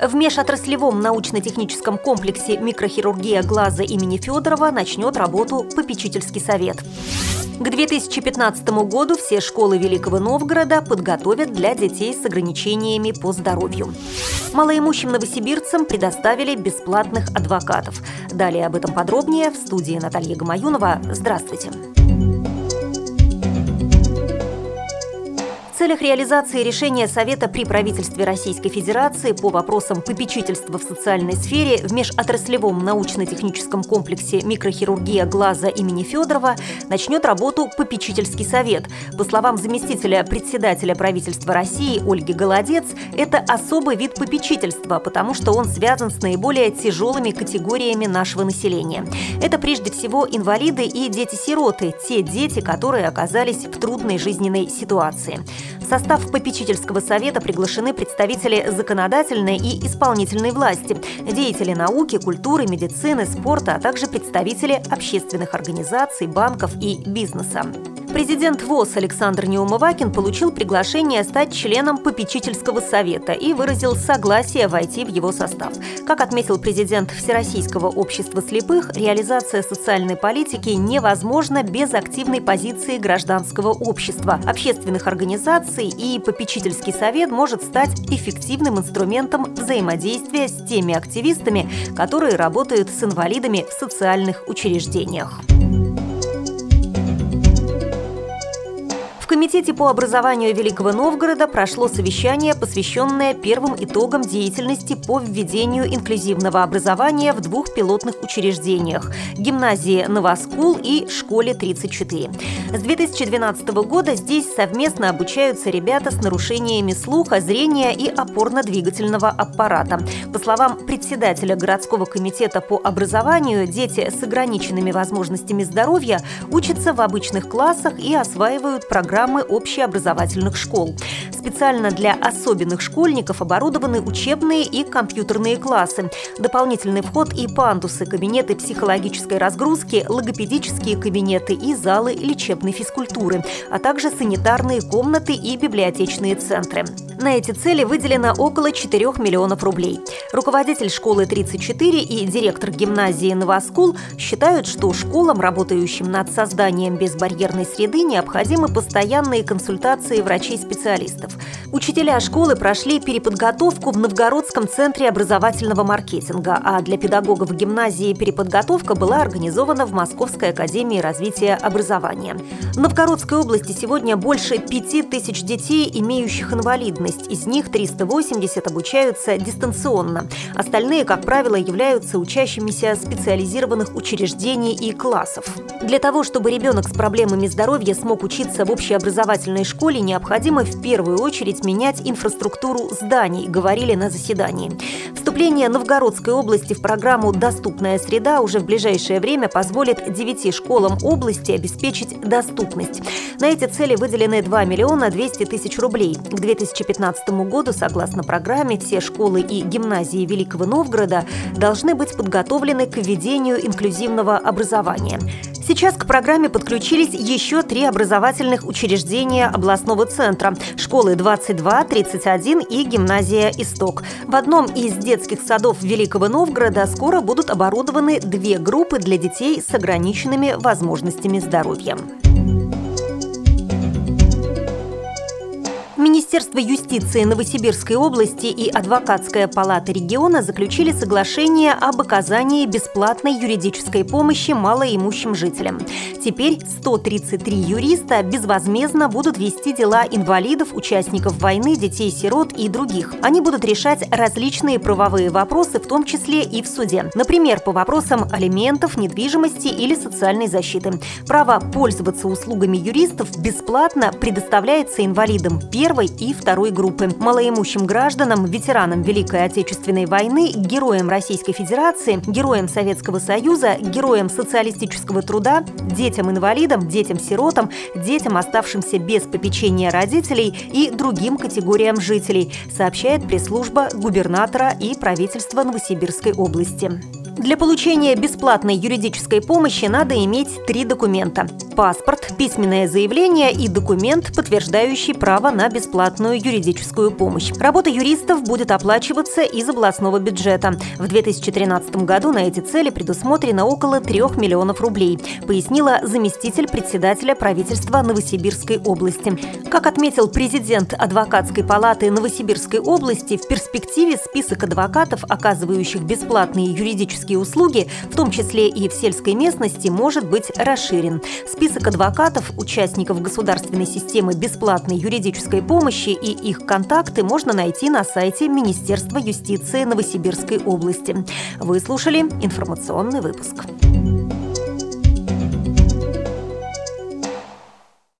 В межотраслевом научно-техническом комплексе микрохирургия глаза имени Федорова начнет работу попечительский совет. К 2015 году все школы Великого Новгорода подготовят для детей с ограничениями по здоровью. Малоимущим новосибирцам предоставили бесплатных адвокатов. Далее об этом подробнее в студии Наталья Гамаюнова. Здравствуйте. Целях реализации решения Совета при правительстве Российской Федерации по вопросам попечительства в социальной сфере в межотраслевом научно-техническом комплексе микрохирургия глаза имени Федорова начнет работу попечительский совет. По словам заместителя председателя правительства России Ольги Голодец, это особый вид попечительства, потому что он связан с наиболее тяжелыми категориями нашего населения. Это прежде всего инвалиды и дети-сироты, те дети, которые оказались в трудной жизненной ситуации. В состав попечительского совета приглашены представители законодательной и исполнительной власти, деятели науки, культуры, медицины, спорта, а также представители общественных организаций, банков и бизнеса. Президент ВОЗ Александр Неумывакин получил приглашение стать членом попечительского совета и выразил согласие войти в его состав. Как отметил президент Всероссийского общества слепых, реализация социальной политики невозможна без активной позиции гражданского общества, общественных организаций и попечительский совет может стать эффективным инструментом взаимодействия с теми активистами, которые работают с инвалидами в социальных учреждениях. В Комитете по образованию Великого Новгорода прошло совещание, посвященное первым итогам деятельности по введению инклюзивного образования в двух пилотных учреждениях – гимназии «Новоскул» и «Школе 34». С 2012 года здесь совместно обучаются ребята с нарушениями слуха, зрения и опорно-двигательного аппарата. По словам председателя городского комитета по образованию, дети с ограниченными возможностями здоровья учатся в обычных классах и осваивают программы программы общеобразовательных школ. Специально для особенных школьников оборудованы учебные и компьютерные классы, дополнительный вход и пандусы, кабинеты психологической разгрузки, логопедические кабинеты и залы лечебной физкультуры, а также санитарные комнаты и библиотечные центры. На эти цели выделено около 4 миллионов рублей. Руководитель школы 34 и директор гимназии «Новоскул» считают, что школам, работающим над созданием безбарьерной среды, необходимы постоянные постоянные консультации врачей-специалистов. Учителя школы прошли переподготовку в Новгородском центре образовательного маркетинга, а для педагогов гимназии переподготовка была организована в Московской академии развития образования. В Новгородской области сегодня больше 5 тысяч детей, имеющих инвалидность. Из них 380 обучаются дистанционно. Остальные, как правило, являются учащимися специализированных учреждений и классов. Для того, чтобы ребенок с проблемами здоровья смог учиться в общей образовательной школе необходимо в первую очередь менять инфраструктуру зданий, говорили на заседании. Вступление Новгородской области в программу «Доступная среда» уже в ближайшее время позволит девяти школам области обеспечить доступность. На эти цели выделены 2 миллиона 200 тысяч рублей. К 2015 году, согласно программе, все школы и гимназии Великого Новгорода должны быть подготовлены к введению инклюзивного образования. Сейчас к программе подключились еще три образовательных учреждения областного центра – школы 22, 31 и гимназия «Исток». В одном из детских садов Великого Новгорода скоро будут оборудованы две группы для детей с ограниченными возможностями здоровья. Министерство юстиции Новосибирской области и Адвокатская палата региона заключили соглашение об оказании бесплатной юридической помощи малоимущим жителям. Теперь 133 юриста безвозмездно будут вести дела инвалидов, участников войны, детей-сирот и других. Они будут решать различные правовые вопросы, в том числе и в суде. Например, по вопросам алиментов, недвижимости или социальной защиты. Право пользоваться услугами юристов бесплатно предоставляется инвалидам первого первой и второй группы, малоимущим гражданам, ветеранам Великой Отечественной войны, героям Российской Федерации, героям Советского Союза, героям социалистического труда, детям-инвалидам, детям-сиротам, детям, оставшимся без попечения родителей и другим категориям жителей, сообщает пресс-служба губернатора и правительства Новосибирской области. Для получения бесплатной юридической помощи надо иметь три документа. Паспорт, письменное заявление и документ, подтверждающий право на бесплатную юридическую помощь. Работа юристов будет оплачиваться из областного бюджета. В 2013 году на эти цели предусмотрено около 3 миллионов рублей, пояснила заместитель председателя правительства Новосибирской области. Как отметил президент адвокатской палаты Новосибирской области, в перспективе список адвокатов, оказывающих бесплатные юридические юридические услуги, в том числе и в сельской местности, может быть расширен. Список адвокатов, участников государственной системы бесплатной юридической помощи и их контакты можно найти на сайте Министерства юстиции Новосибирской области. Вы слушали информационный выпуск.